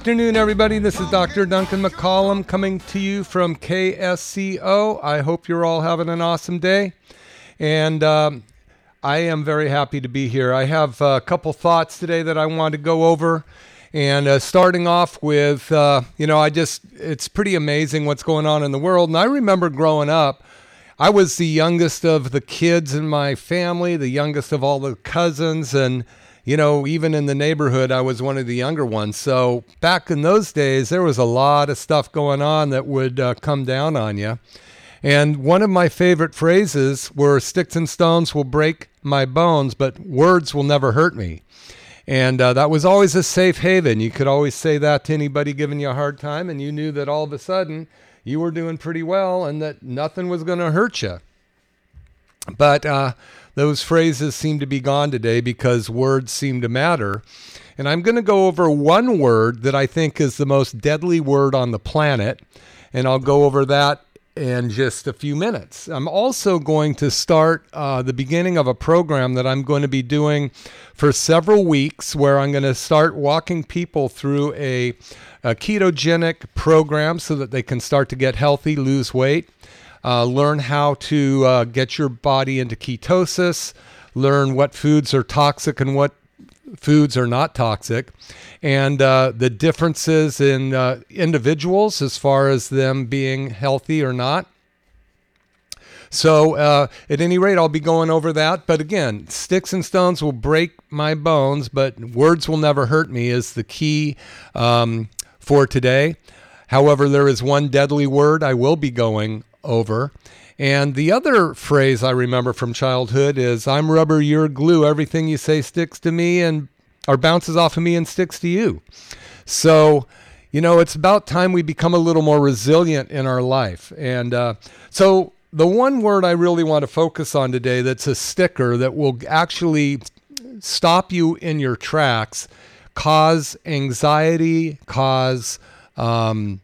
Afternoon, everybody. This is Dr. Duncan McCollum coming to you from KSCO. I hope you're all having an awesome day. And um, I am very happy to be here. I have a couple thoughts today that I want to go over. And uh, starting off with, uh, you know, I just, it's pretty amazing what's going on in the world. And I remember growing up, I was the youngest of the kids in my family, the youngest of all the cousins, and you know, even in the neighborhood, I was one of the younger ones. So back in those days, there was a lot of stuff going on that would uh, come down on you. And one of my favorite phrases were "Sticks and stones will break my bones, but words will never hurt me." And uh, that was always a safe haven. You could always say that to anybody giving you a hard time, and you knew that all of a sudden you were doing pretty well and that nothing was going to hurt you. But uh, those phrases seem to be gone today because words seem to matter. And I'm going to go over one word that I think is the most deadly word on the planet. And I'll go over that in just a few minutes. I'm also going to start uh, the beginning of a program that I'm going to be doing for several weeks where I'm going to start walking people through a, a ketogenic program so that they can start to get healthy, lose weight uh, learn how to uh, get your body into ketosis, learn what foods are toxic and what foods are not toxic, and uh, the differences in uh, individuals as far as them being healthy or not. So, uh, at any rate, I'll be going over that. But again, sticks and stones will break my bones, but words will never hurt me is the key um, for today. However, there is one deadly word I will be going over. And the other phrase I remember from childhood is I'm rubber, you're glue. Everything you say sticks to me and or bounces off of me and sticks to you. So, you know, it's about time we become a little more resilient in our life. And uh, so, the one word I really want to focus on today that's a sticker that will actually stop you in your tracks, cause anxiety, cause um,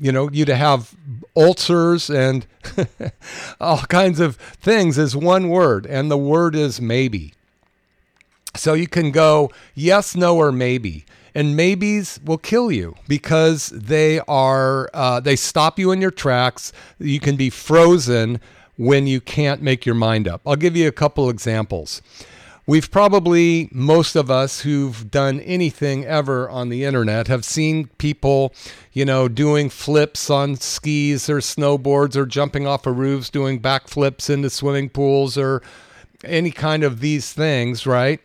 you know, you to have ulcers and all kinds of things is one word, and the word is maybe. So you can go yes, no, or maybe. And maybes will kill you because they are uh, they stop you in your tracks. You can be frozen when you can't make your mind up. I'll give you a couple examples. We've probably, most of us who've done anything ever on the internet, have seen people, you know, doing flips on skis or snowboards or jumping off of roofs, doing backflips into swimming pools or any kind of these things, right?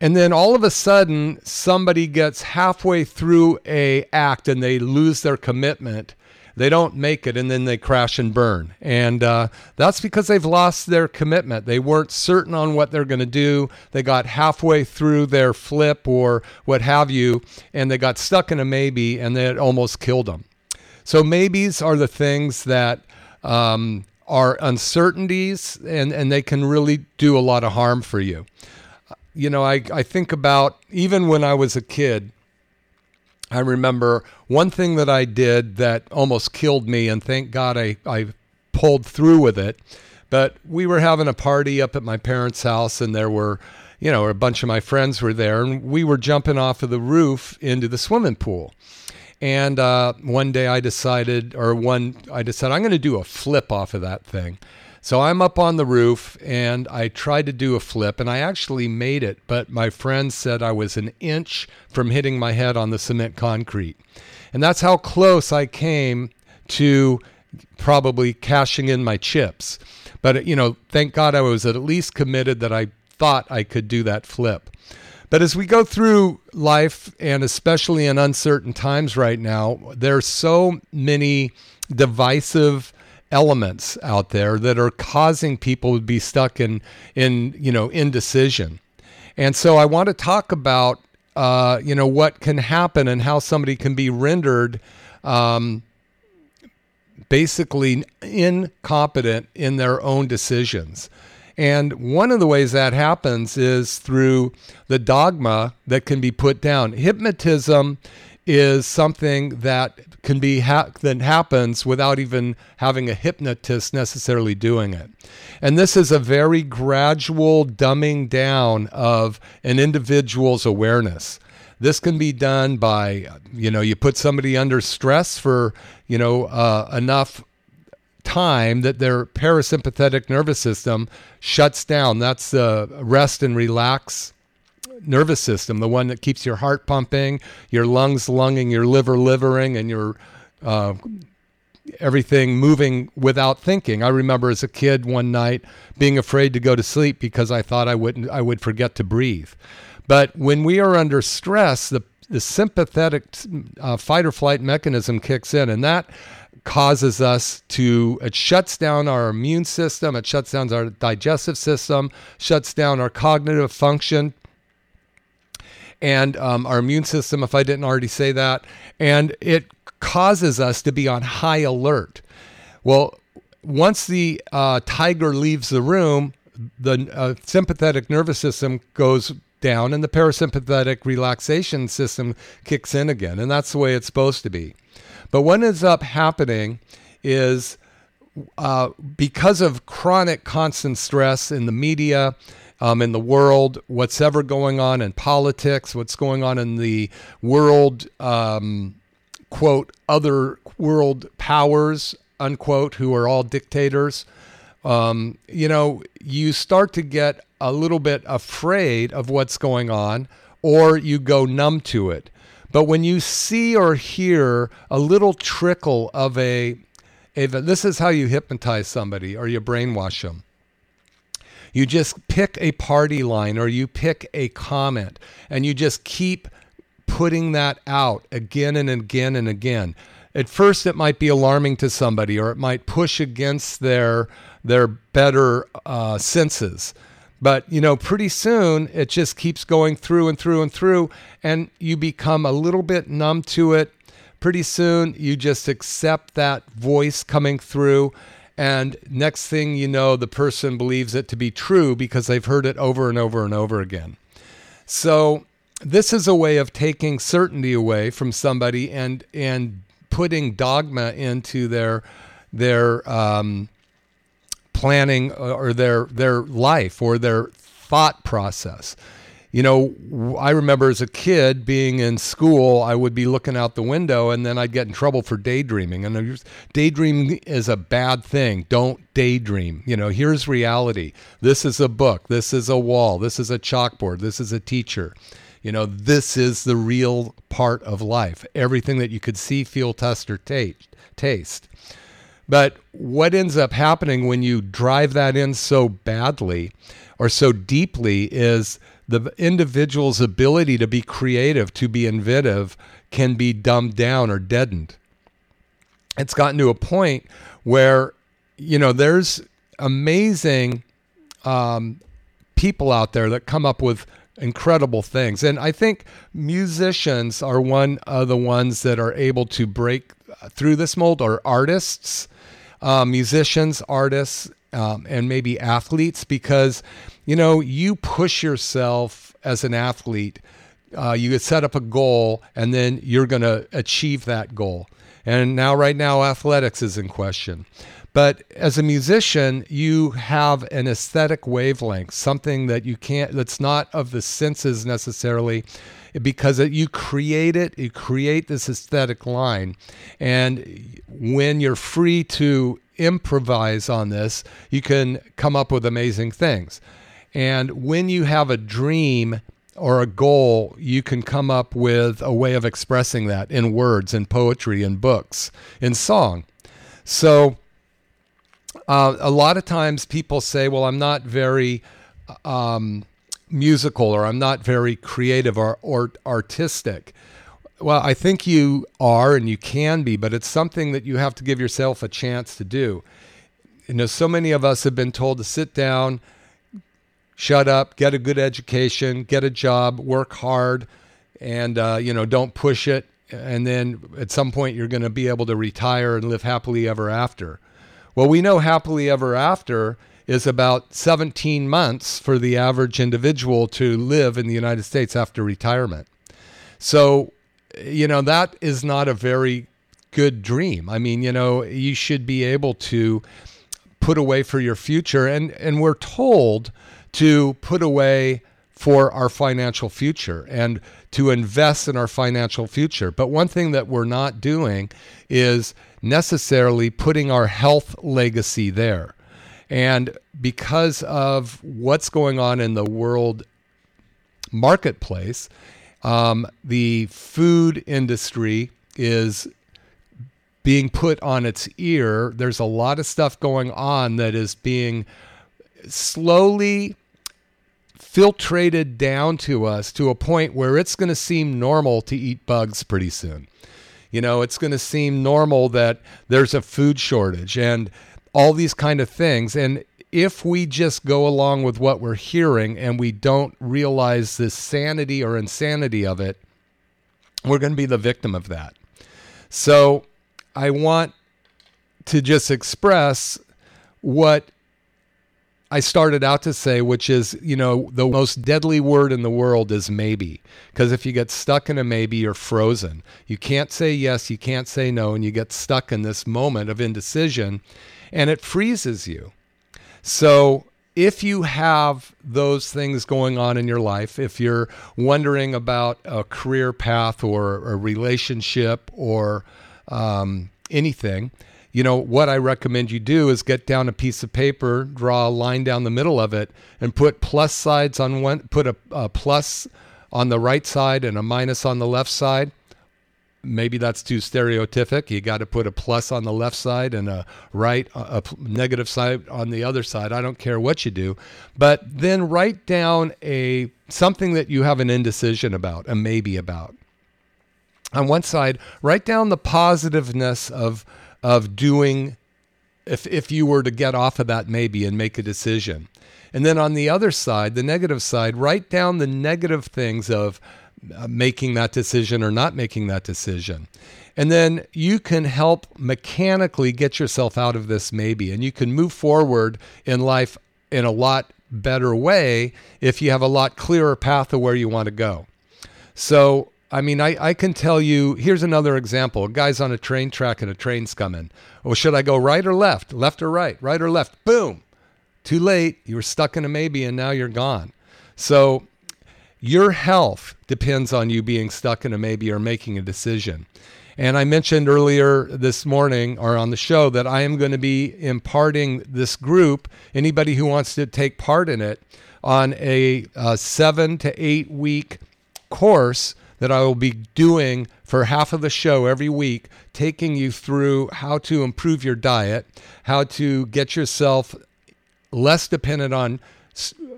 And then all of a sudden, somebody gets halfway through a act and they lose their commitment they don't make it and then they crash and burn. And uh, that's because they've lost their commitment. They weren't certain on what they're going to do. They got halfway through their flip or what have you, and they got stuck in a maybe and it almost killed them. So, maybes are the things that um, are uncertainties and, and they can really do a lot of harm for you. You know, I, I think about even when I was a kid, I remember one thing that I did that almost killed me, and thank God I, I pulled through with it. But we were having a party up at my parents' house, and there were, you know, a bunch of my friends were there, and we were jumping off of the roof into the swimming pool. And uh, one day I decided, or one, I decided I'm going to do a flip off of that thing. So I'm up on the roof and I tried to do a flip and I actually made it, but my friend said I was an inch from hitting my head on the cement concrete. And that's how close I came to probably cashing in my chips. But, you know, thank God I was at least committed that I thought I could do that flip. But as we go through life, and especially in uncertain times right now, there's so many divisive elements out there that are causing people to be stuck in in you know indecision. And so I want to talk about uh, you know what can happen and how somebody can be rendered um, basically incompetent in their own decisions. And one of the ways that happens is through the dogma that can be put down. Hypnotism is something that can be ha- that happens without even having a hypnotist necessarily doing it. And this is a very gradual dumbing down of an individual's awareness. This can be done by, you know, you put somebody under stress for, you know, uh, enough time that their parasympathetic nervous system shuts down. That's the rest and relax nervous system, the one that keeps your heart pumping, your lungs lunging, your liver livering, and your uh, everything moving without thinking. I remember as a kid one night being afraid to go to sleep because I thought I wouldn't I would forget to breathe. But when we are under stress, the the sympathetic uh, fight or flight mechanism kicks in, and that causes us to it shuts down our immune system it shuts down our digestive system shuts down our cognitive function and um, our immune system if i didn't already say that and it causes us to be on high alert. Well once the uh, tiger leaves the room the uh, sympathetic nervous system goes down and the parasympathetic relaxation system kicks in again and that's the way it's supposed to be. But what ends up happening is uh, because of chronic constant stress in the media, um, in the world, what's ever going on in politics, what's going on in the world, um, quote, other world powers, unquote, who are all dictators. Um, you know, you start to get a little bit afraid of what's going on, or you go numb to it. But when you see or hear a little trickle of a, a this is how you hypnotize somebody or you brainwash them. You just pick a party line or you pick a comment and you just keep putting that out again and again and again. At first, it might be alarming to somebody or it might push against their, their better uh, senses. But, you know, pretty soon it just keeps going through and through and through, and you become a little bit numb to it. Pretty soon you just accept that voice coming through. And next thing you know, the person believes it to be true because they've heard it over and over and over again. So, this is a way of taking certainty away from somebody and, and putting dogma into their, their, um, planning uh, or their their life or their thought process. You know, I remember as a kid being in school, I would be looking out the window and then I'd get in trouble for daydreaming. And daydreaming is a bad thing. Don't daydream. You know, here's reality. This is a book. This is a wall. This is a chalkboard. This is a teacher. You know, this is the real part of life. Everything that you could see, feel, test, or taste. But what ends up happening when you drive that in so badly or so deeply is the individual's ability to be creative, to be inventive, can be dumbed down or deadened. It's gotten to a point where, you know, there's amazing um, people out there that come up with incredible things. And I think musicians are one of the ones that are able to break through this mold, or artists uh, musicians, artists, um, and maybe athletes because, you know, you push yourself as an athlete. Uh, you set up a goal and then you're going to achieve that goal. And now, right now, athletics is in question. But as a musician, you have an aesthetic wavelength, something that you can't, that's not of the senses necessarily, because you create it, you create this aesthetic line. And when you're free to improvise on this, you can come up with amazing things. And when you have a dream or a goal, you can come up with a way of expressing that in words, in poetry, in books, in song. So, uh, a lot of times people say, Well, I'm not very um, musical or I'm not very creative or, or artistic. Well, I think you are and you can be, but it's something that you have to give yourself a chance to do. You know, so many of us have been told to sit down, shut up, get a good education, get a job, work hard, and uh, you know, don't push it. And then at some point, you're going to be able to retire and live happily ever after. Well, we know happily ever after is about 17 months for the average individual to live in the United States after retirement. So you know, that is not a very good dream. I mean, you know, you should be able to put away for your future and and we're told to put away for our financial future and to invest in our financial future. But one thing that we're not doing is necessarily putting our health legacy there. And because of what's going on in the world marketplace, um, the food industry is being put on its ear. There's a lot of stuff going on that is being slowly filtrated down to us to a point where it's going to seem normal to eat bugs pretty soon. You know, it's going to seem normal that there's a food shortage and all these kind of things. And if we just go along with what we're hearing and we don't realize the sanity or insanity of it, we're going to be the victim of that. So I want to just express what I started out to say, which is, you know, the most deadly word in the world is maybe. Because if you get stuck in a maybe, you're frozen. You can't say yes, you can't say no, and you get stuck in this moment of indecision, and it freezes you. So if you have those things going on in your life, if you're wondering about a career path or a relationship or um, anything, you know, what I recommend you do is get down a piece of paper, draw a line down the middle of it, and put plus sides on one, put a, a plus on the right side and a minus on the left side maybe that's too stereotypic. You got to put a plus on the left side and a right, a negative side on the other side. I don't care what you do, but then write down a something that you have an indecision about, a maybe about. On one side, write down the positiveness of of doing if if you were to get off of that maybe and make a decision. And then on the other side, the negative side, write down the negative things of uh, making that decision or not making that decision. And then you can help mechanically get yourself out of this maybe, and you can move forward in life in a lot better way if you have a lot clearer path of where you want to go. So, I mean, I, I can tell you here's another example. A guy's on a train track and a train's coming. Well, should I go right or left? Left or right? Right or left? Boom. Too late. You were stuck in a maybe and now you're gone. So your health depends on you being stuck in a maybe or making a decision. And I mentioned earlier this morning or on the show that I am going to be imparting this group, anybody who wants to take part in it, on a, a seven to eight week course that I will be doing for half of the show every week, taking you through how to improve your diet, how to get yourself less dependent on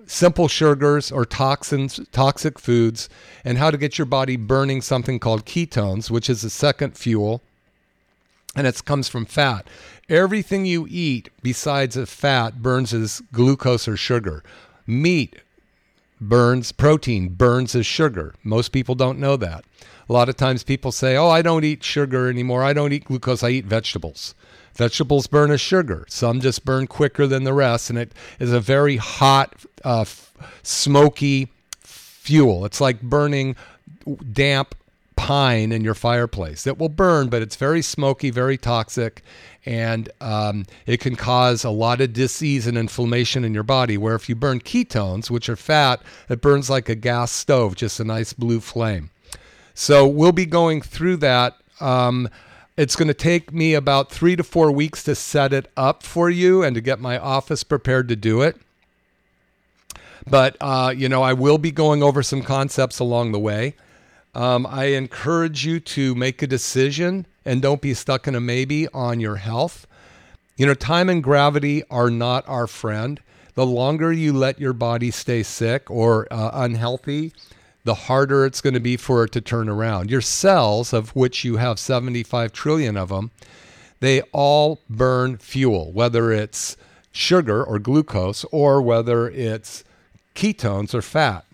simple sugars or toxins, toxic foods, and how to get your body burning something called ketones, which is the second fuel, and it comes from fat. Everything you eat besides a fat burns as glucose or sugar. Meat burns protein burns as sugar. Most people don't know that. A lot of times people say, "Oh, I don't eat sugar anymore. I don't eat glucose. I eat vegetables." Vegetables burn as sugar. Some just burn quicker than the rest, and it is a very hot, uh, smoky fuel. It's like burning damp pine in your fireplace. It will burn, but it's very smoky, very toxic, and um, it can cause a lot of disease and inflammation in your body. Where if you burn ketones, which are fat, it burns like a gas stove, just a nice blue flame. So we'll be going through that. Um, it's going to take me about three to four weeks to set it up for you and to get my office prepared to do it. But, uh, you know, I will be going over some concepts along the way. Um, I encourage you to make a decision and don't be stuck in a maybe on your health. You know, time and gravity are not our friend. The longer you let your body stay sick or uh, unhealthy, the harder it's going to be for it to turn around. Your cells, of which you have 75 trillion of them, they all burn fuel, whether it's sugar or glucose or whether it's ketones or fat.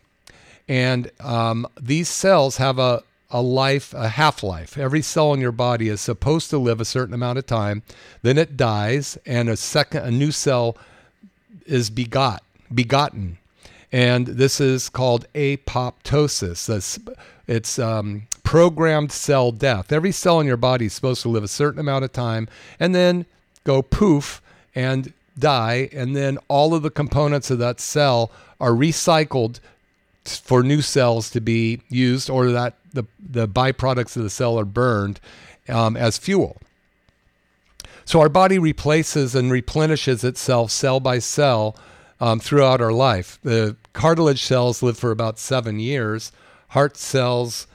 And um, these cells have a, a life, a half life. Every cell in your body is supposed to live a certain amount of time. Then it dies, and a second, a new cell is begot, begotten. And this is called apoptosis. It's um, programmed cell death. Every cell in your body is supposed to live a certain amount of time and then go poof and die. And then all of the components of that cell are recycled for new cells to be used or that the, the byproducts of the cell are burned um, as fuel. So our body replaces and replenishes itself cell by cell um, throughout our life. The cartilage cells live for about seven years. Heart cells,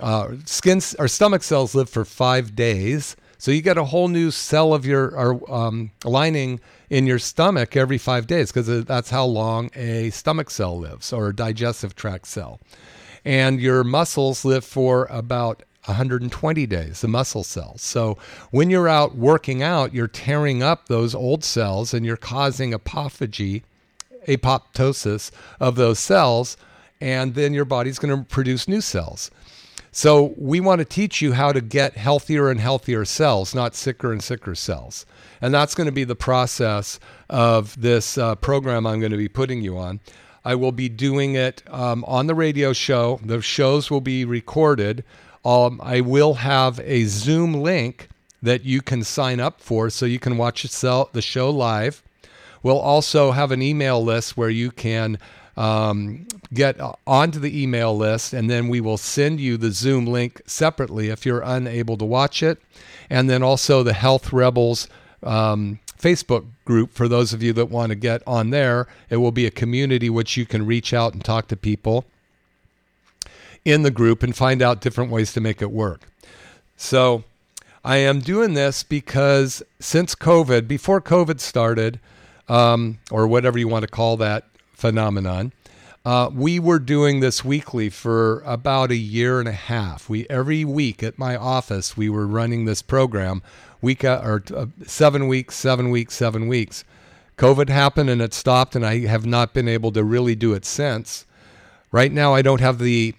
uh, skin or stomach cells live for five days. So you get a whole new cell of your or, um, lining in your stomach every five days because uh, that's how long a stomach cell lives or a digestive tract cell. And your muscles live for about 120 days, the muscle cells. So when you're out working out, you're tearing up those old cells and you're causing apophagy, apoptosis of those cells, and then your body's going to produce new cells. So we want to teach you how to get healthier and healthier cells, not sicker and sicker cells. And that's going to be the process of this uh, program I'm going to be putting you on. I will be doing it um, on the radio show. The shows will be recorded. Um, I will have a Zoom link that you can sign up for so you can watch the show live. We'll also have an email list where you can um, get onto the email list, and then we will send you the Zoom link separately if you're unable to watch it. And then also the Health Rebels um, Facebook group for those of you that want to get on there. It will be a community which you can reach out and talk to people in the group and find out different ways to make it work. So I am doing this because since COVID, before COVID started, um, or whatever you want to call that phenomenon, uh, we were doing this weekly for about a year and a half. We every week at my office we were running this program, week or uh, seven weeks, seven weeks, seven weeks. COVID happened and it stopped, and I have not been able to really do it since. Right now, I don't have the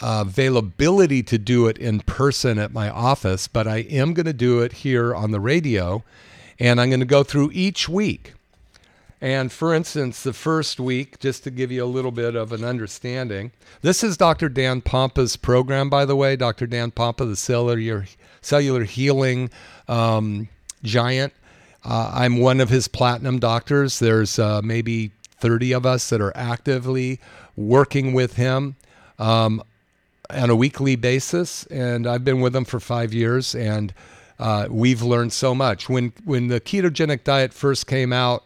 uh, availability to do it in person at my office, but I am going to do it here on the radio, and I'm going to go through each week and for instance, the first week, just to give you a little bit of an understanding, this is Dr. Dan Pompa's program, by the way. Dr. Dan Pompa, the cellular, cellular healing um, giant. Uh, I'm one of his platinum doctors. There's uh, maybe 30 of us that are actively working with him um, on a weekly basis, and I've been with him for five years, and uh, we've learned so much. When when the ketogenic diet first came out,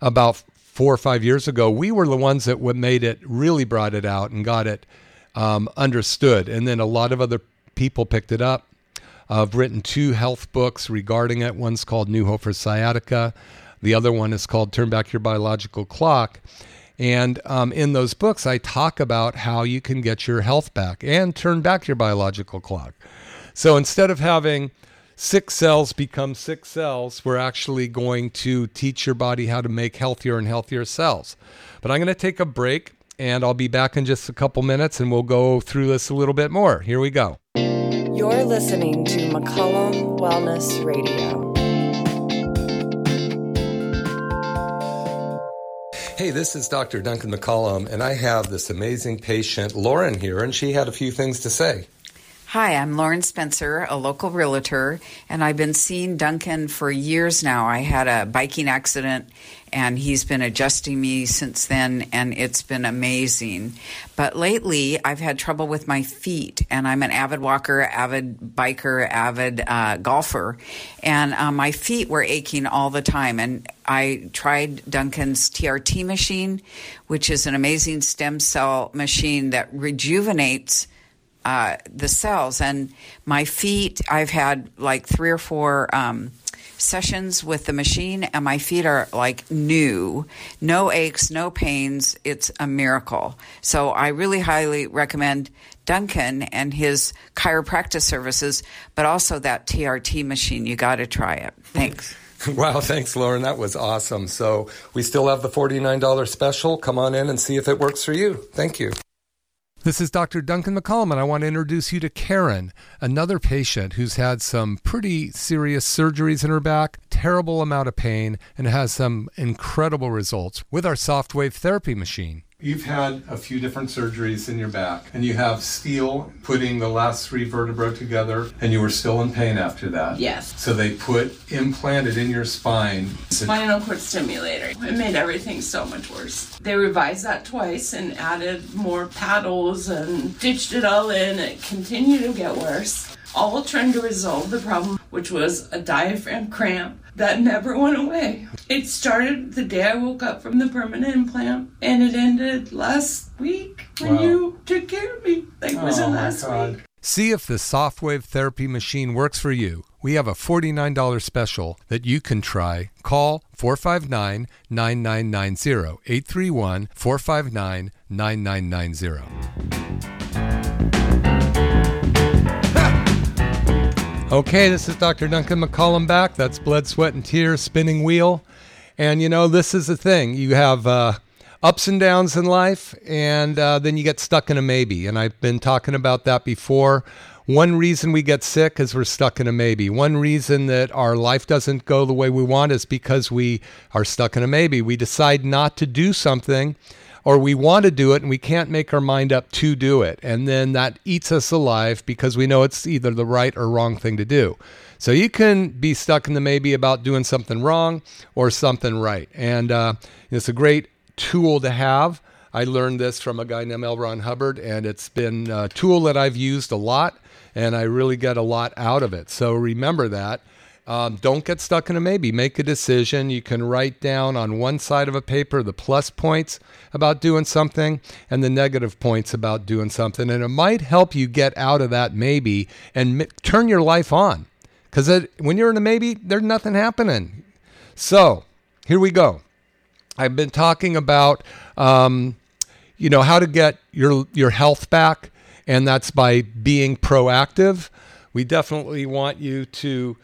about four or five years ago, we were the ones that made it, really brought it out and got it um, understood. And then a lot of other people picked it up. I've written two health books regarding it. One's called New Hope for Sciatica. The other one is called Turn Back Your Biological Clock. And um, in those books, I talk about how you can get your health back and turn back your biological clock. So instead of having six cells become six cells, we're actually going to teach your body how to make healthier and healthier cells. But I'm going to take a break and I'll be back in just a couple minutes and we'll go through this a little bit more. Here we go. You're listening to McCollum Wellness Radio. Hey, this is Dr. Duncan McCollum, and I have this amazing patient, Lauren, here, and she had a few things to say. Hi, I'm Lauren Spencer, a local realtor, and I've been seeing Duncan for years now. I had a biking accident and he's been adjusting me since then, and it's been amazing. But lately, I've had trouble with my feet, and I'm an avid walker, avid biker, avid uh, golfer, and uh, my feet were aching all the time. And I tried Duncan's TRT machine, which is an amazing stem cell machine that rejuvenates uh, the cells. And my feet, I've had like three or four um, sessions with the machine, and my feet are like new. No aches, no pains. It's a miracle. So I really highly recommend Duncan and his chiropractic services, but also that TRT machine. You got to try it. Thanks. Wow, thanks, Lauren. That was awesome. So we still have the $49 special. Come on in and see if it works for you. Thank you. This is Dr. Duncan McCollum, and I want to introduce you to Karen, another patient who's had some pretty serious surgeries in her back, terrible amount of pain, and has some incredible results with our soft wave therapy machine. You've had a few different surgeries in your back, and you have steel putting the last three vertebrae together, and you were still in pain after that. Yes. So they put implanted in your spine. Spinal cord stimulator. It made everything so much worse. They revised that twice and added more paddles and ditched it all in. It continued to get worse. All trying to resolve the problem, which was a diaphragm cramp that never went away. It started the day I woke up from the permanent implant, and it ended last week when Wow. you took care of me. Like, was it Oh, last week? See if the Softwave therapy machine works for you. We have a $49 special that you can try. Call 459 9990 831 459 9990. Okay, this is Dr. Duncan McCollum back. That's Blood, Sweat, and Tears Spinning Wheel. And you know, this is the thing. You have uh, ups and downs in life, and uh, then you get stuck in a maybe. And I've been talking about that before. One reason we get sick is we're stuck in a maybe. One reason that our life doesn't go the way we want is because we are stuck in a maybe. We decide not to do something or we want to do it and we can't make our mind up to do it. And then that eats us alive because we know it's either the right or wrong thing to do. So you can be stuck in the maybe about doing something wrong or something right. And uh, it's a great tool to have. I learned this from a guy named L. Ron Hubbard, and it's been a tool that I've used a lot, and I really get a lot out of it. So remember that. Um, don't get stuck in a maybe. Make a decision. You can write down on one side of a paper the plus points about doing something and the negative points about doing something. And it might help you get out of that maybe and m- turn your life on. Because when you're in a maybe, there's nothing happening. So here we go. I've been talking about, um, you know, how to get your your health back, and that's by being proactive. We definitely want you to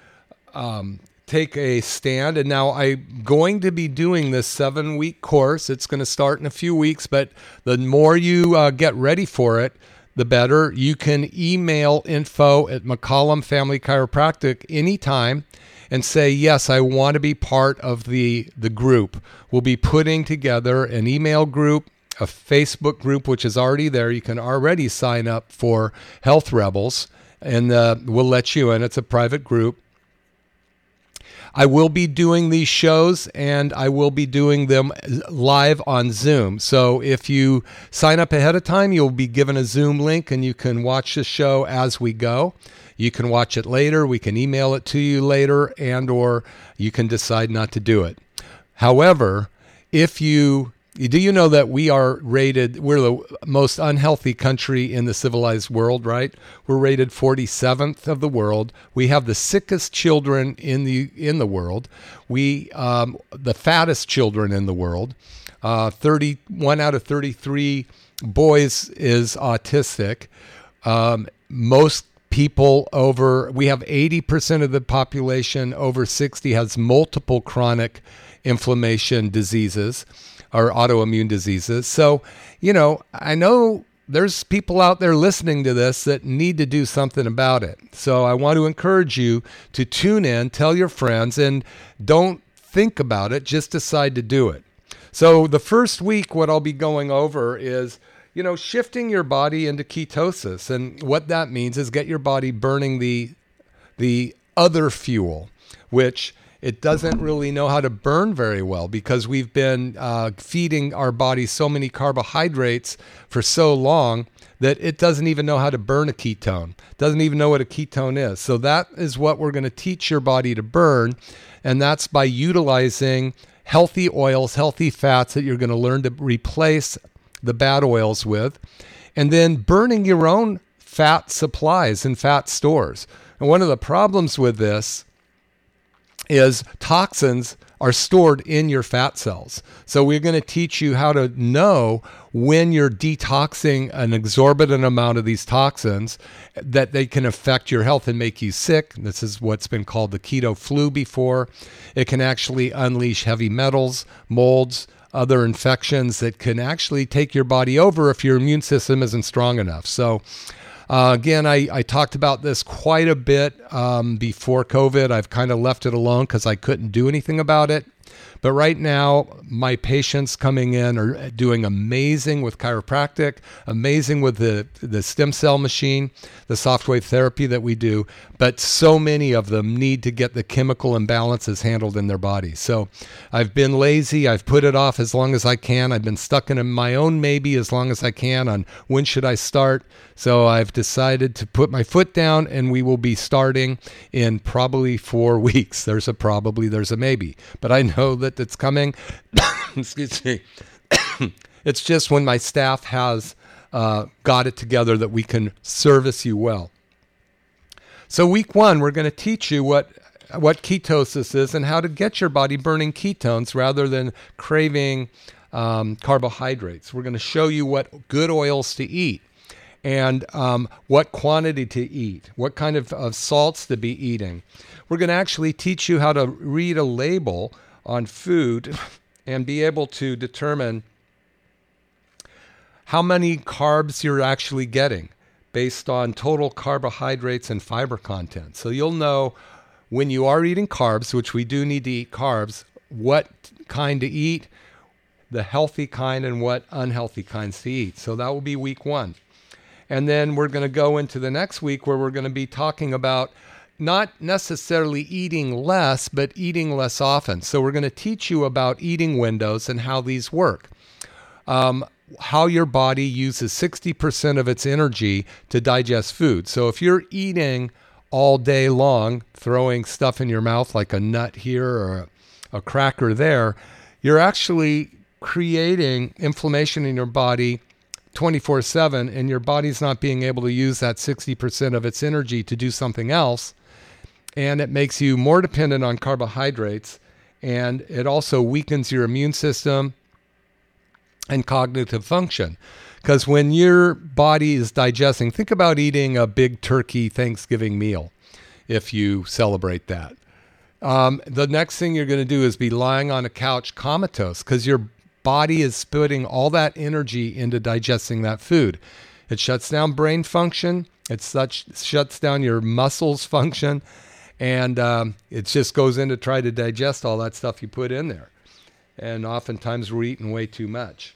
um, take a stand. And now I'm going to be doing this seven week course. It's going to start in a few weeks, but the more you uh, get ready for it, the better. You can email info at McCollum Family Chiropractic anytime and say, Yes, I want to be part of the, the group. We'll be putting together an email group, a Facebook group, which is already there. You can already sign up for Health Rebels, and uh, we'll let you in. It's a private group. I will be doing these shows and I will be doing them live on Zoom. So if you sign up ahead of time, you'll be given a Zoom link and you can watch the show as we go. You can watch it later, we can email it to you later and or you can decide not to do it. However, if you do you know that we are rated we're the most unhealthy country in the civilized world right? We're rated 47th of the world. We have the sickest children in the in the world. We um, the fattest children in the world. Uh, 31 out of 33 boys is autistic. Um, most people over we have 80% of the population over 60 has multiple chronic inflammation diseases or autoimmune diseases. So, you know, I know there's people out there listening to this that need to do something about it. So I want to encourage you to tune in, tell your friends, and don't think about it, just decide to do it. So the first week, what I'll be going over is you know, shifting your body into ketosis. And what that means is get your body burning the the other fuel, which it doesn't really know how to burn very well because we've been uh, feeding our body so many carbohydrates for so long that it doesn't even know how to burn a ketone, doesn't even know what a ketone is. So, that is what we're going to teach your body to burn. And that's by utilizing healthy oils, healthy fats that you're going to learn to replace the bad oils with, and then burning your own fat supplies and fat stores. And one of the problems with this is toxins are stored in your fat cells. So we're going to teach you how to know when you're detoxing an exorbitant amount of these toxins that they can affect your health and make you sick. This is what's been called the keto flu before. It can actually unleash heavy metals, molds, other infections that can actually take your body over if your immune system isn't strong enough. So, uh, again, I, I talked about this quite a bit um, before COVID. I've kind of left it alone because I couldn't do anything about it. But right now, my patients coming in are doing amazing with chiropractic, amazing with the, the stem cell machine, the soft wave therapy that we do. But so many of them need to get the chemical imbalances handled in their body. So I've been lazy. I've put it off as long as I can. I've been stuck in my own maybe as long as I can on when should I start. So I've decided to put my foot down and we will be starting in probably four weeks. There's a probably, there's a maybe. But I know that it's coming. Excuse me. it's just when my staff has uh, got it together that we can service you well. So week one, we're going to teach you what what ketosis is and how to get your body burning ketones rather than craving um, carbohydrates. We're going to show you what good oils to eat and um, what quantity to eat, what kind of, of salts to be eating. We're going to actually teach you how to read a label on food and be able to determine how many carbs you're actually getting based on total carbohydrates and fiber content. So you'll know when you are eating carbs, which we do need to eat carbs, what kind to eat, the healthy kind, and what unhealthy kinds to eat. So that will be week one. And then we're going to go into the next week where we're going to be talking about not necessarily eating less, but eating less often. So, we're going to teach you about eating windows and how these work. Um, how your body uses 60% of its energy to digest food. So, if you're eating all day long, throwing stuff in your mouth like a nut here or a, a cracker there, you're actually creating inflammation in your body 24 7, and your body's not being able to use that 60% of its energy to do something else and it makes you more dependent on carbohydrates and it also weakens your immune system and cognitive function. Because when your body is digesting think about eating a big turkey thanksgiving meal if you celebrate that. Um, the next thing you're going to do is be lying on a couch comatose because your body is putting all that energy into digesting that food. It shuts down brain function it such shuts down your muscles function and um, it just goes in to try to digest all that stuff you put in there. And oftentimes we're eating way too much.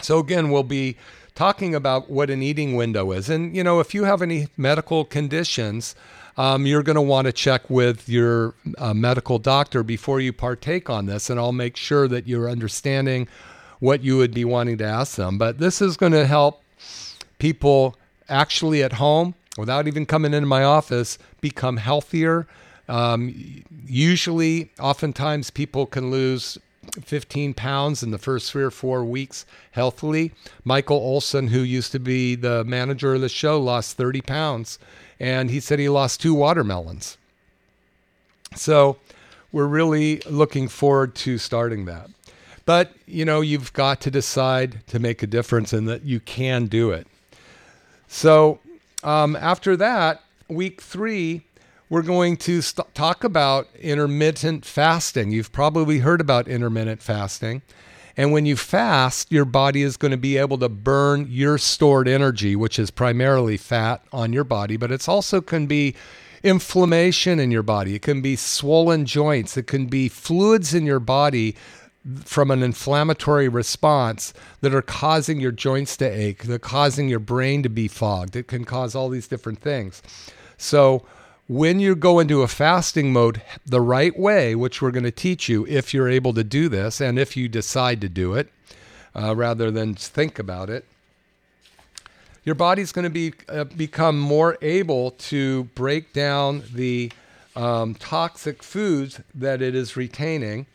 So, again, we'll be talking about what an eating window is. And, you know, if you have any medical conditions, um, you're going to want to check with your uh, medical doctor before you partake on this. And I'll make sure that you're understanding what you would be wanting to ask them. But this is going to help people actually at home without even coming into my office, become healthier. Um, usually, oftentimes, people can lose 15 pounds in the first three or four weeks healthily. Michael Olson, who used to be the manager of the show, lost 30 pounds, and he said he lost two watermelons. So, we're really looking forward to starting that. But, you know, you've got to decide to make a difference and that you can do it. So, um, after that, week three, we're going to st- talk about intermittent fasting. You've probably heard about intermittent fasting. And when you fast, your body is going to be able to burn your stored energy, which is primarily fat on your body, but it's also can be inflammation in your body. It can be swollen joints. It can be fluids in your body from an inflammatory response that are causing your joints to ache, that are causing your brain to be fogged. It can cause all these different things. So, when you go into a fasting mode the right way, which we're going to teach you if you're able to do this and if you decide to do it uh, rather than think about it, your body's going to be uh, become more able to break down the um, toxic foods that it is retaining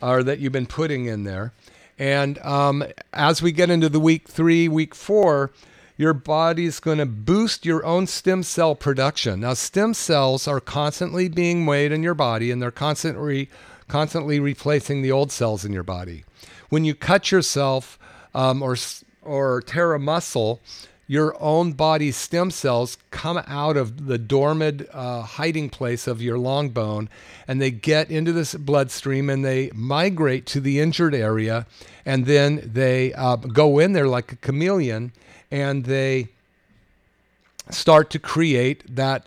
or that you've been putting in there. And um, as we get into the week three, week four, your body's going to boost your own stem cell production. Now, stem cells are constantly being made in your body, and they're constantly constantly replacing the old cells in your body. When you cut yourself um, or or tear a muscle, your own body's stem cells come out of the dormant uh, hiding place of your long bone and they get into this bloodstream and they migrate to the injured area and then they uh, go in there like a chameleon and they start to create that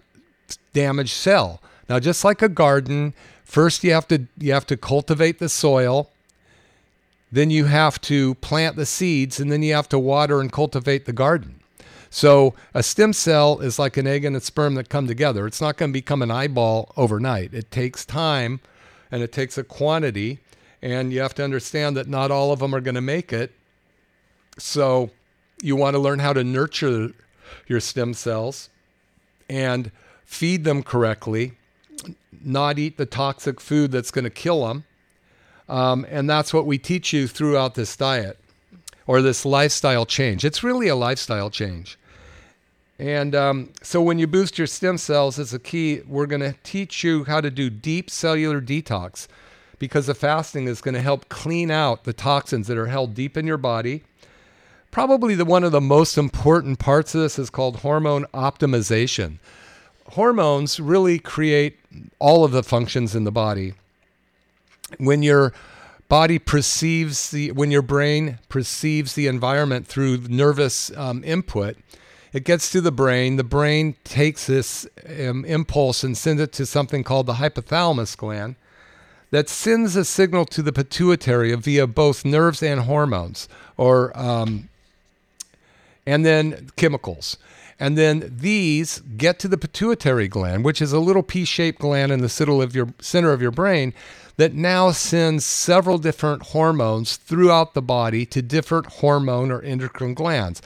damaged cell. Now, just like a garden, first you have to you have to cultivate the soil, then you have to plant the seeds, and then you have to water and cultivate the garden. So a stem cell is like an egg and a sperm that come together. It's not going to become an eyeball overnight. It takes time, and it takes a quantity, and you have to understand that not all of them are going to make it. So you want to learn how to nurture your stem cells and feed them correctly, not eat the toxic food that's going to kill them. Um, and that's what we teach you throughout this diet or this lifestyle change. It's really a lifestyle change. And um, so when you boost your stem cells, it's a key. We're going to teach you how to do deep cellular detox because the fasting is going to help clean out the toxins that are held deep in your body probably the one of the most important parts of this is called hormone optimization. Hormones really create all of the functions in the body. When your body perceives the when your brain perceives the environment through nervous um, input, it gets to the brain. The brain takes this um, impulse and sends it to something called the hypothalamus gland that sends a signal to the pituitary via both nerves and hormones or um, and then chemicals. And then these get to the pituitary gland, which is a little pea-shaped gland in the of your center of your brain that now sends several different hormones throughout the body to different hormone or endocrine glands.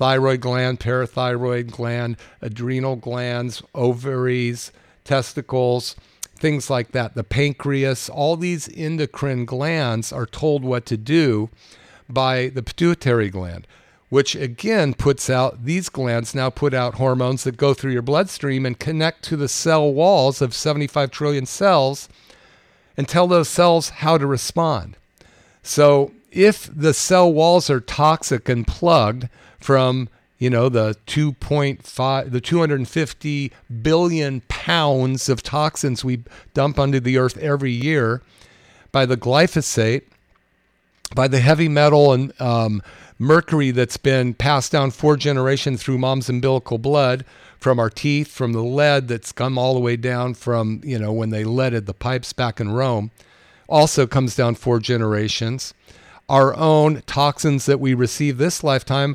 Thyroid gland, parathyroid gland, adrenal glands, ovaries, testicles, things like that. The pancreas, all these endocrine glands are told what to do by the pituitary gland which again puts out these glands now put out hormones that go through your bloodstream and connect to the cell walls of 75 trillion cells and tell those cells how to respond. So if the cell walls are toxic and plugged from you know the 2.5 the 250 billion pounds of toxins we dump onto the earth every year by the glyphosate by the heavy metal and um, mercury that's been passed down four generations through mom's umbilical blood from our teeth, from the lead that's come all the way down from, you know, when they leaded the pipes back in Rome, also comes down four generations. Our own toxins that we receive this lifetime,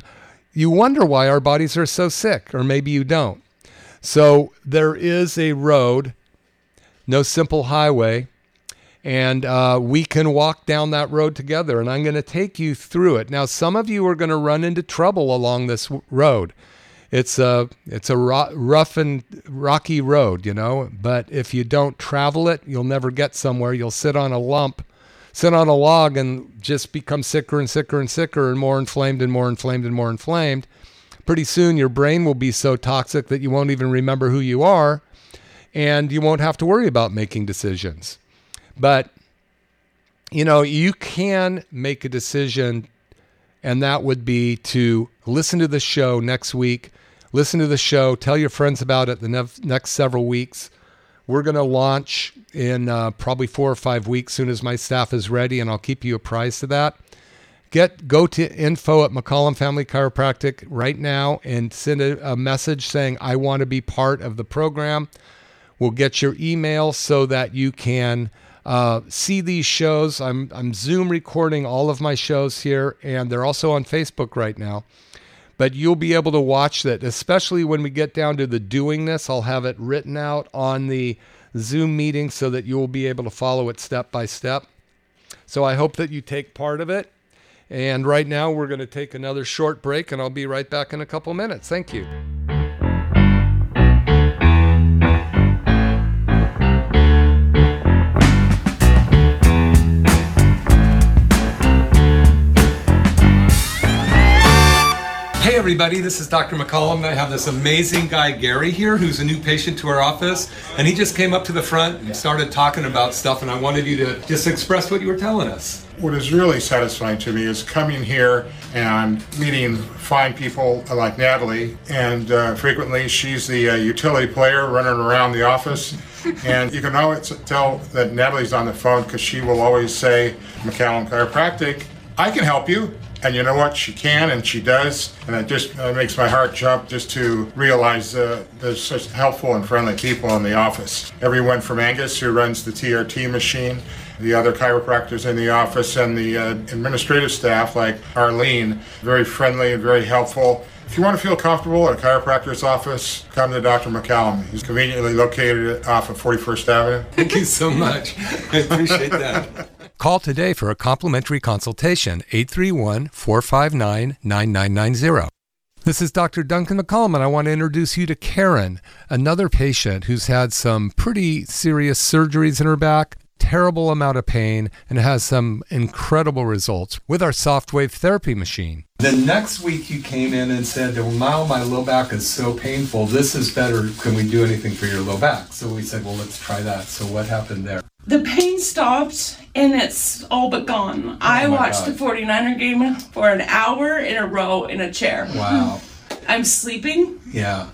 you wonder why our bodies are so sick, or maybe you don't. So there is a road, no simple highway and uh, we can walk down that road together. And I'm going to take you through it. Now, some of you are going to run into trouble along this road. It's a it's a rough and rocky road, you know. But if you don't travel it, you'll never get somewhere. You'll sit on a lump, sit on a log, and just become sicker and sicker and sicker, and more inflamed and more inflamed and more inflamed. Pretty soon, your brain will be so toxic that you won't even remember who you are, and you won't have to worry about making decisions. But, you know, you can make a decision, and that would be to listen to the show next week. Listen to the show. Tell your friends about it the ne- next several weeks. We're going to launch in uh, probably four or five weeks, soon as my staff is ready, and I'll keep you apprised of that. Get go to info at McCollum Family Chiropractic right now and send a, a message saying I want to be part of the program. We'll get your email so that you can uh, see these shows. I'm I'm Zoom recording all of my shows here, and they're also on Facebook right now. But you'll be able to watch that, especially when we get down to the doing this. I'll have it written out on the Zoom meeting so that you will be able to follow it step by step. So I hope that you take part of it. And right now, we're going to take another short break, and I'll be right back in a couple minutes. Thank you. Hey everybody, this is Dr. McCollum. I have this amazing guy Gary here who's a new patient to our office and he just came up to the front and started talking about stuff and I wanted you to just express what you were telling us. What is really satisfying to me is coming here and meeting fine people like Natalie. And uh, frequently, she's the uh, utility player running around the office. And you can always tell that Natalie's on the phone because she will always say, McCollum Chiropractic, I can help you. And you know what? She can and she does. And it just uh, makes my heart jump just to realize uh, there's such helpful and friendly people in the office. Everyone from Angus, who runs the TRT machine, the other chiropractors in the office, and the uh, administrative staff like Arlene, very friendly and very helpful. If you want to feel comfortable at a chiropractor's office, come to Dr. McCollum. He's conveniently located off of 41st Avenue. Thank you so much. I appreciate that. Call today for a complimentary consultation 831 459 9990. This is Dr. Duncan McCollum, and I want to introduce you to Karen, another patient who's had some pretty serious surgeries in her back, terrible amount of pain, and has some incredible results with our soft wave therapy machine. The next week you came in and said, oh, well, now my low back is so painful, this is better. Can we do anything for your low back? So we said, well, let's try that. So what happened there? The pain stopped and it's all but gone. I Oh my watched God. the 49er game for an hour in a row in a chair. Wow. I'm sleeping Yeah.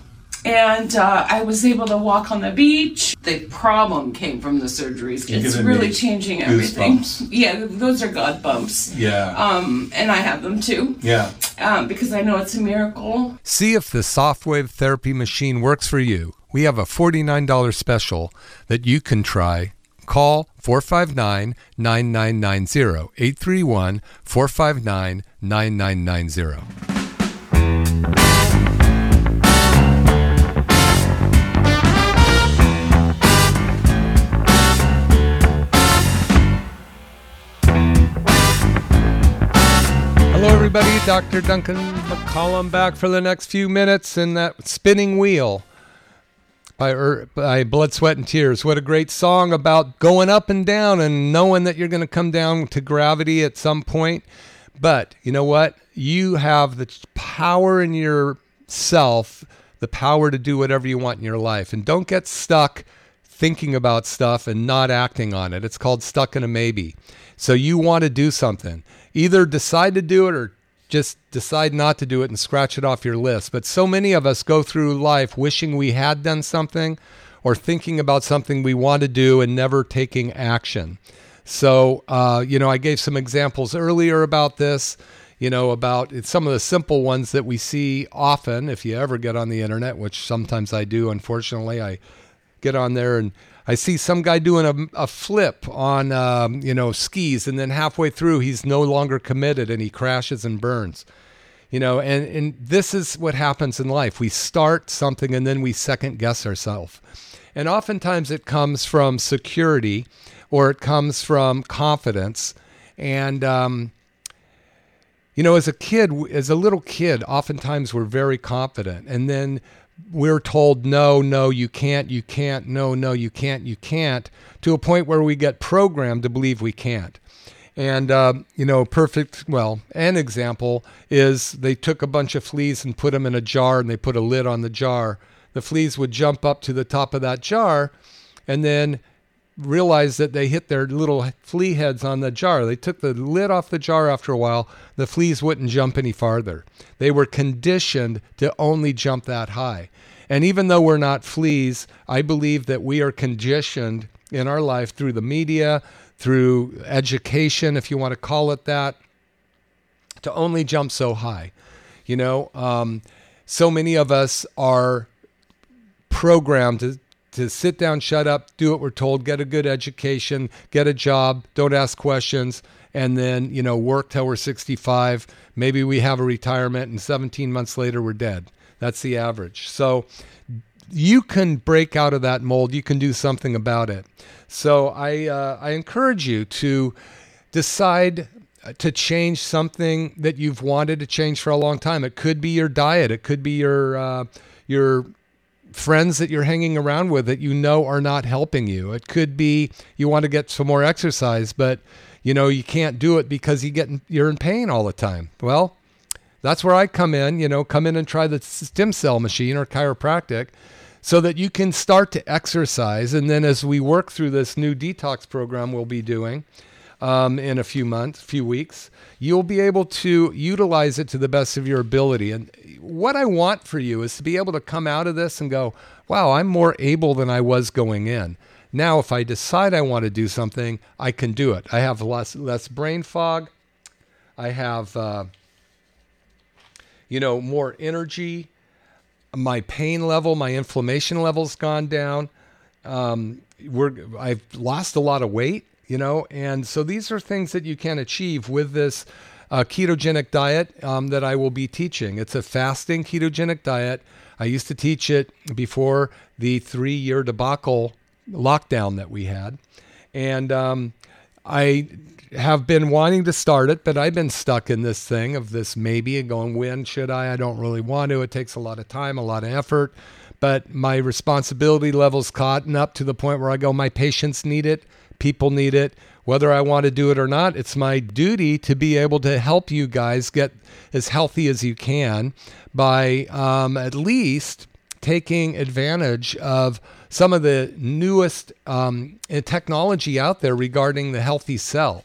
and uh, I was able to walk on the beach. The problem came from the surgeries. You're it's really changing everything. goosebumps. Yeah, those are God bumps. Yeah. Um, and I have them too yeah. um, because I know it's a miracle. See if the Softwave therapy machine works for you. We have a $49 special that you can try. Call 459 9990 831 459 9990. Hello, everybody. Dr. Duncan McCollum back for the next few minutes in that spinning wheel by, Er- by Blood, Sweat, and Tears. What a great song about going up and down and knowing that you're going to come down to gravity at some point. But you know what? You have the power in yourself, the power to do whatever you want in your life. And don't get stuck thinking about stuff and not acting on it. It's called stuck in a maybe. So you want to do something. Either decide to do it or just decide not to do it and scratch it off your list. But so many of us go through life wishing we had done something or thinking about something we want to do and never taking action. So, uh, you know, I gave some examples earlier about this, you know, about some of the simple ones that we see often if you ever get on the internet, which sometimes I do, unfortunately. I get on there and I see some guy doing a, a flip on, um, you know, skis, and then halfway through, he's no longer committed and he crashes and burns. You know, and, and this is what happens in life. We start something and then we second guess ourselves. And oftentimes it comes from security or it comes from confidence. And, um, you know, as a kid, as a little kid, oftentimes we're very confident. And then we're told, no, no, you can't, you can't, no, no, you can't, you can't, to a point where we get programmed to believe we can't. And, um, you know, perfect, well, an example is they took a bunch of fleas and put them in a jar and they put a lid on the jar. The fleas would jump up to the top of that jar and then realized that they hit their little flea heads on the jar. They took the lid off the jar after a while. The fleas wouldn't jump any farther. They were conditioned to only jump that high. And even though we're not fleas, I believe that we are conditioned in our life through the media, through education, if you want to call it that, to only jump so high. You know, um, so many of us are programmed to to sit down, shut up, do what we're told, get a good education, get a job, don't ask questions, and then, you know, work till we're 65. Maybe we have a retirement and 17 months later we're dead. That's the average. So you can break out of that mold. You can do something about it. So I, uh, I encourage you to decide to change something that you've wanted to change for a long time. It could be your diet. It could be your uh, your friends that you're hanging around with that you know are not helping you. It could be you want to get some more exercise, but you know you can't do it because you get in, you're in pain all the time. Well, that's where I come in. You know, come in and try the stem cell machine or chiropractic. So that you can start to exercise. And then as we work through this new detox program we'll be doing, um, in a few months, few weeks, you'll be able to utilize it to the best of your ability. And what I want for you is to be able to come out of this and go, wow, I'm more able than I was going in. Now, if I decide I want to do something, I can do it. I have less less brain fog. I have, uh, you know, more energy. My pain level, my inflammation level's gone down. Um, we're I've lost a lot of weight you know? And so these are things that you can achieve with this uh, ketogenic diet um, that i will be teaching. It's a fasting ketogenic diet. I used to teach it before the three year debacle lockdown that we had. And um, i have been wanting to start it but i've been stuck in this thing of this maybe and going when should i? I don't really want to. It takes a lot of time a lot of effort. But my responsibility levels caught up to the point where i go my patients need it People need it. Whether I want to do it or not, it's my duty to be able to help you guys get as healthy as you can by um, at least taking advantage of some of the newest um, technology out there regarding the healthy cell.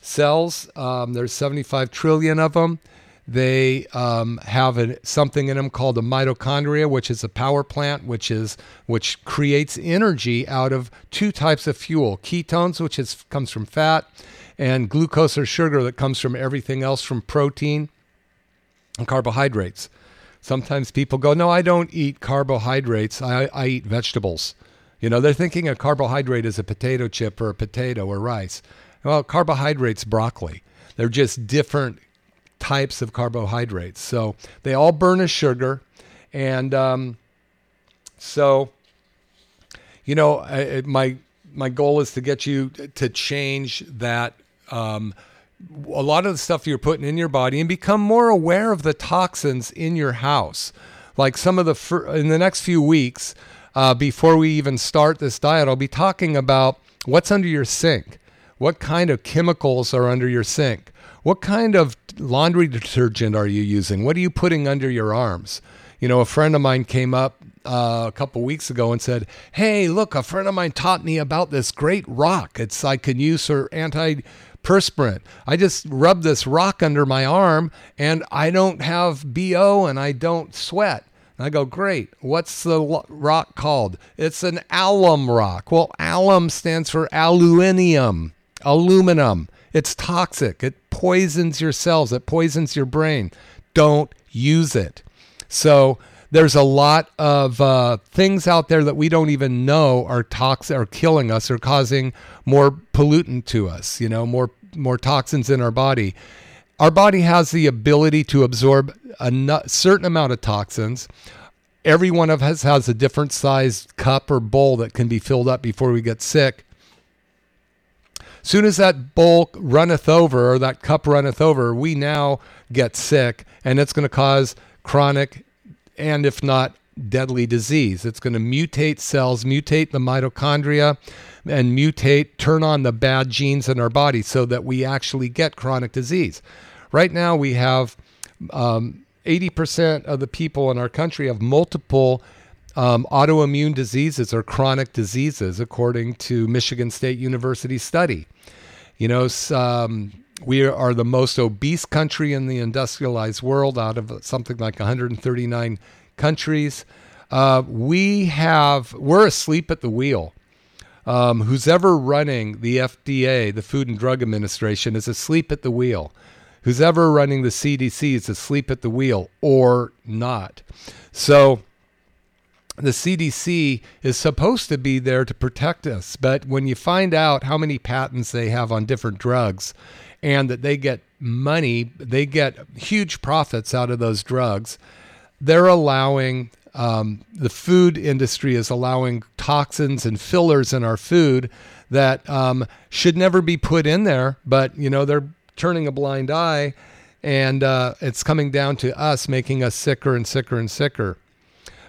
Cells, um, there's 75 trillion of them. They um, have a, something in them called a mitochondria, which is a power plant, which is which creates energy out of two types of fuel: ketones, which is comes from fat, and glucose or sugar that comes from everything else from protein and carbohydrates. Sometimes people go, "No, I don't eat carbohydrates. I, I eat vegetables." You know, they're thinking a carbohydrate is a potato chip or a potato or rice. Well, carbohydrates, broccoli. They're just different types of carbohydrates. So they all burn as sugar. And um, so, you know, I, my my goal is to get you to change that. Um, a lot of the stuff you're putting in your body and become more aware of the toxins in your house. Like some of the fir- in the next few weeks, uh, before we even start this diet, I'll be talking about what's under your sink, what kind of chemicals are under your sink, what kind of laundry detergent are you using? What are you putting under your arms? You know, a friend of mine came up uh, a couple weeks ago and said, Hey, look, a friend of mine taught me about this great rock. It's I can use for antiperspirant. I just rub this rock under my arm and I don't have BO and I don't sweat. And I go, Great. What's the rock called? It's an alum rock. Well, alum stands for aluminium, aluminum. It's toxic. It poisons your cells, it poisons your brain. Don't use it. So, there's a lot of uh, things out there that we don't even know are toxic, are killing us, or causing more pollutant to us. You know, more more toxins in our body. Our body has the ability to absorb a certain amount of toxins. Every one of us has a different sized cup or bowl that can be filled up before we get sick. Soon as that bowl runneth over or that cup runneth over, we now get sick and it's going to cause chronic and if not deadly disease. It's going to mutate cells, mutate the mitochondria, and mutate, turn on the bad genes in our body so that we actually get chronic disease. Right now, we have um, 80% of the people in our country have multiple um, autoimmune diseases or chronic diseases, according to Michigan State University study. You know, um, we are the most obese country in the industrialized world out of something like 139 countries. Uh, we have, we're asleep at the wheel. Um, who's ever running the FDA, the Food and Drug Administration, is asleep at the wheel. Who's ever running the CDC is asleep at the wheel or not. So, the CDC is supposed to be there to protect us. But when you find out how many patents they have on different drugs and that they get money, they get huge profits out of those drugs, they're allowing um, the food industry is allowing toxins and fillers in our food that um, should never be put in there, but you know they're turning a blind eye, and uh, it's coming down to us making us sicker and sicker and sicker.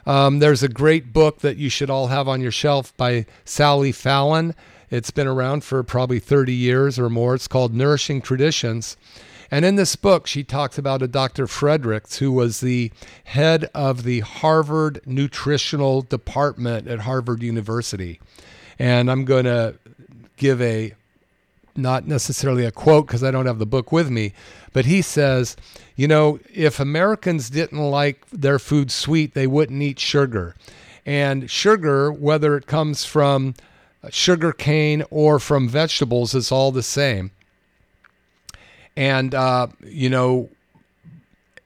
Um, there's a great book that you should all have on your shelf by Sally Fallon. It's been around for probably 30 years or more. It's called Nourishing Traditions. And in this book, she talks about a Dr. Fredericks, who was the head of the Harvard Nutritional Department at Harvard University. And I'm going to give a not necessarily a quote because I don't have the book with me, but he says, you know, if Americans didn't like their food sweet, they wouldn't eat sugar. And sugar, whether it comes from sugar cane or from vegetables, is all the same. And, uh, you know,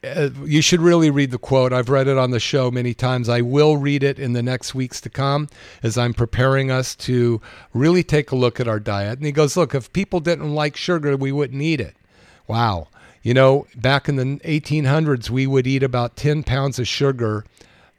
uh, you should really read the quote. I've read it on the show many times. I will read it in the next weeks to come as I'm preparing us to really take a look at our diet. And he goes, Look, if people didn't like sugar, we wouldn't eat it. Wow. You know, back in the 1800s, we would eat about 10 pounds of sugar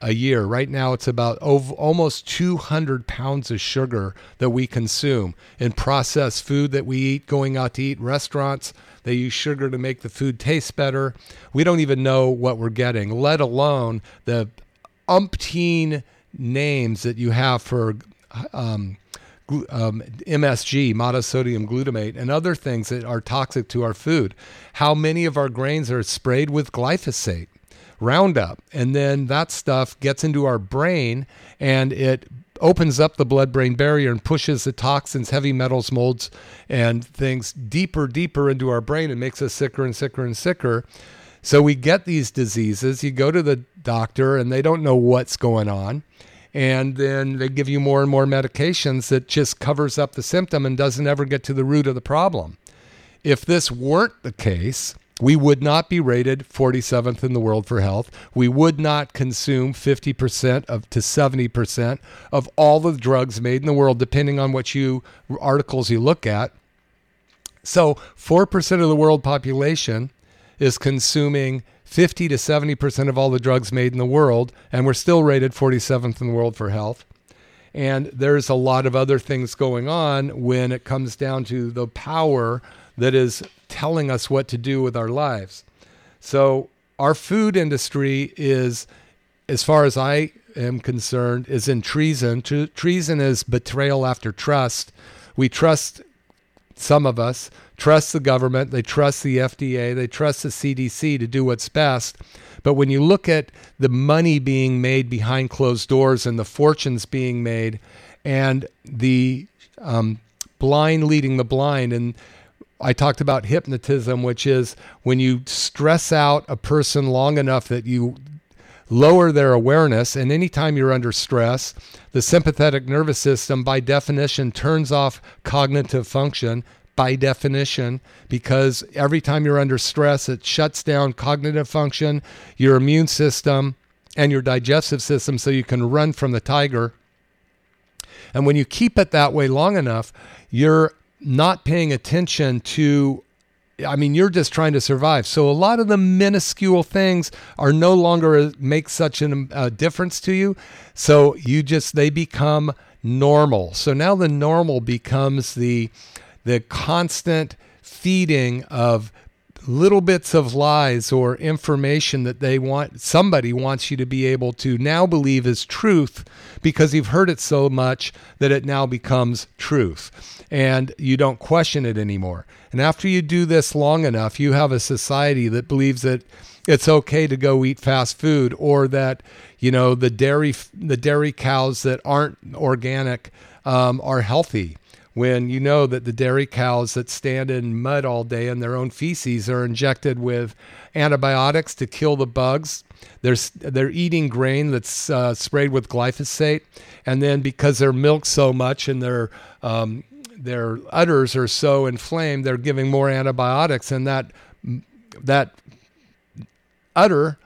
a year. Right now, it's about over, almost 200 pounds of sugar that we consume in processed food that we eat, going out to eat restaurants. They use sugar to make the food taste better. We don't even know what we're getting, let alone the umpteen names that you have for um, um, MSG, monosodium glutamate, and other things that are toxic to our food. How many of our grains are sprayed with glyphosate, Roundup, and then that stuff gets into our brain and it opens up the blood brain barrier and pushes the toxins, heavy metals, molds, and things deeper, deeper into our brain and makes us sicker and sicker and sicker. So we get these diseases. You go to the doctor and they don't know what's going on. And then they give you more and more medications that just covers up the symptom and doesn't ever get to the root of the problem. If this weren't the case, we would not be rated 47th in the world for health. We would not consume 50% of to 70% of all the drugs made in the world, depending on what you articles you look at. So 4% of the world population is consuming 50 to 70% of all the drugs made in the world, and we're still rated 47th in the world for health. And there's a lot of other things going on when it comes down to the power that is telling us what to do with our lives. So our food industry is, as far as I am concerned, is in treason. Treason is betrayal after trust. We trust some of us trust the government, they trust the FDA, they trust the CDC to do what's best. But when you look at the money being made behind closed doors and the fortunes being made, and the um, blind leading the blind, and I talked about hypnotism, which is when you stress out a person long enough that you lower their awareness. And anytime you're under stress, the sympathetic nervous system, by definition, turns off cognitive function. By definition, because every time you're under stress, it shuts down cognitive function, your immune system, and your digestive system so you can run from the tiger. And when you keep it that way long enough, you're not paying attention to I mean, you're just trying to survive. So a lot of the minuscule things are no longer make such a uh, difference to you. So you just they become normal. So now the normal becomes the the constant feeding of little bits of lies or information that they want somebody wants you to be able to now believe is truth because you've heard it so much that it now becomes truth. And you don't question it anymore. And after you do this long enough you have a society that believes that it's okay to go eat fast food or that you know the dairy the dairy cows that aren't organic um, are healthy when you know that the dairy cows that stand in mud all day and their own feces are injected with antibiotics to kill the bugs. They're, they're eating grain that's uh, sprayed with glyphosate. And then because they're milked so much and their, um, their udders are so inflamed, they're giving more antibiotics. And that, that udder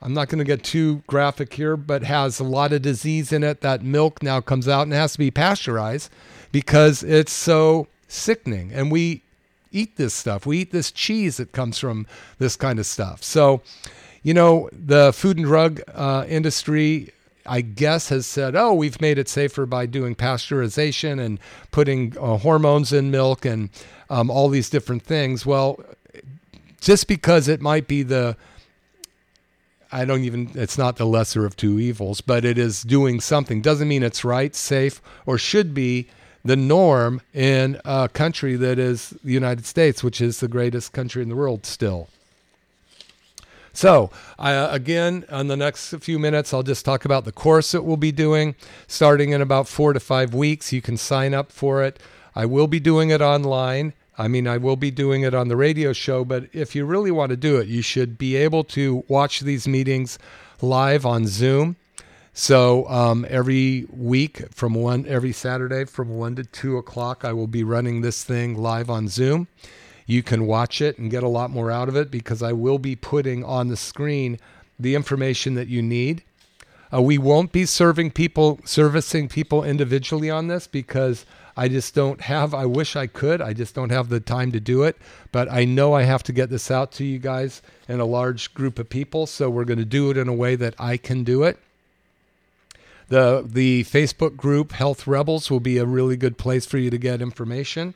I'm not going to get too graphic here, but has a lot of disease in it. That milk now comes out and has to be pasteurized because it's so sickening. And we eat this stuff. We eat this cheese that comes from this kind of stuff. So, you know, the food and drug uh, industry, I guess, has said, oh, we've made it safer by doing pasteurization and putting uh, hormones in milk and um, all these different things. Well, just because it might be the I don't even, it's not the lesser of two evils, but it is doing something. Doesn't mean it's right, safe, or should be the norm in a country that is the United States, which is the greatest country in the world still. So, uh, again, on the next few minutes, I'll just talk about the course that we'll be doing starting in about four to five weeks. You can sign up for it. I will be doing it online. I mean, I will be doing it on the radio show, but if you really want to do it, you should be able to watch these meetings live on Zoom. So um, every week from one, every Saturday from one to two o'clock, I will be running this thing live on Zoom. You can watch it and get a lot more out of it because I will be putting on the screen the information that you need. Uh, we won't be serving people, servicing people individually on this because I just don't have, I wish I could. I just don't have the time to do it. But I know I have to get this out to you guys in a large group of people. So we're going to do it in a way that I can do it. The, the Facebook group Health Rebels will be a really good place for you to get information.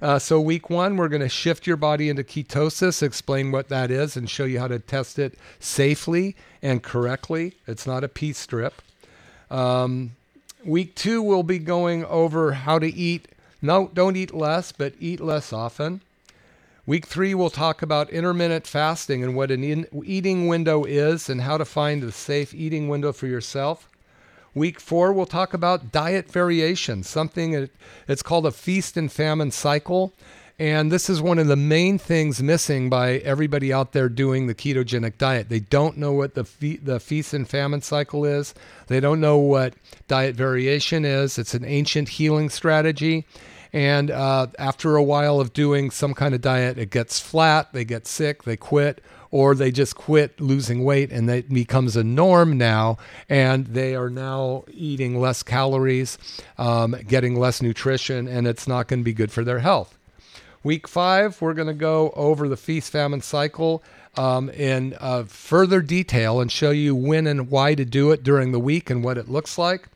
Uh, so, week one, we're going to shift your body into ketosis, explain what that is, and show you how to test it safely and correctly. It's not a pee strip. Um, Week two, we'll be going over how to eat. No, don't eat less, but eat less often. Week three, we'll talk about intermittent fasting and what an in- eating window is and how to find a safe eating window for yourself. Week four, we'll talk about diet variation, something it's called a feast and famine cycle. And this is one of the main things missing by everybody out there doing the ketogenic diet. They don't know what the, fe- the feast and famine cycle is. They don't know what diet variation is. It's an ancient healing strategy. And uh, after a while of doing some kind of diet, it gets flat, they get sick, they quit, or they just quit losing weight and it becomes a norm now and they are now eating less calories um, getting less nutrition and it's not going to be good for their health Week five, we're going to go over the feast famine cycle um, in uh, further detail and show you when and why to do it during the week and what it looks like.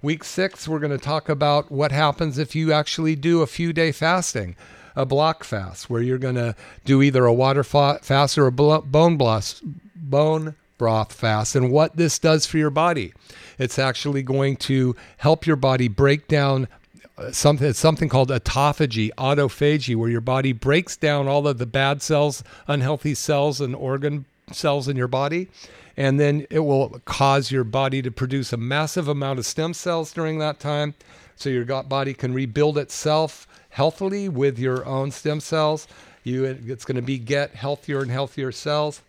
Week six, we're going to talk about what happens if you actually do a few day fasting, a block fast, where you're going to do either a water fast or a bone broth, bone broth fast, and what this does for your body. It's actually going to help your body break down uh, something it's something called autophagy, autophagy, where your body breaks down all of the bad cells, unhealthy cells, and organ cells in your body, and then it will cause your body to produce a massive amount of stem cells during that time, so your body can rebuild itself healthily with your own stem cells. You, it's going to be get healthier and healthier cells.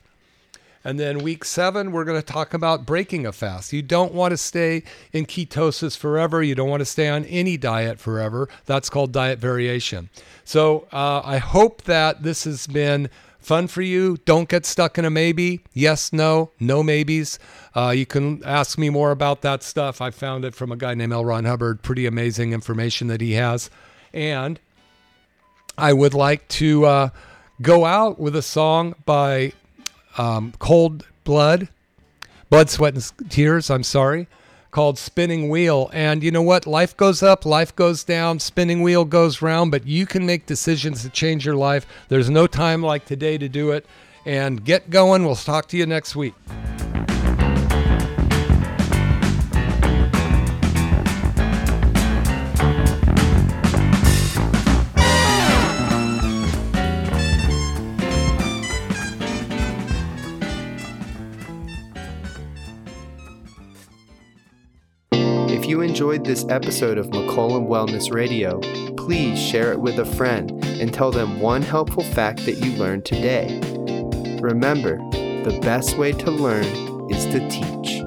And then week seven, we're going to talk about breaking a fast. You don't want to stay in ketosis forever. You don't want to stay on any diet forever. That's called diet variation. So uh, I hope that this has been fun for you. Don't get stuck in a maybe. Yes, no, no maybes. Uh, you can ask me more about that stuff. I found it from a guy named L. Ron Hubbard. Pretty amazing information that he has. And I would like to uh, go out with a song by um, Cold Blood, Blood, Sweat, and Tears, I'm sorry, called Spinning Wheel. And you know what? Life goes up, life goes down, spinning wheel goes round, but you can make decisions to change your life. There's no time like today to do it. And get going. We'll talk to you next week. You enjoyed this episode of McCollum Wellness Radio, please share it with a friend and tell them one helpful fact that you learned today. Remember, the best way to learn is to teach.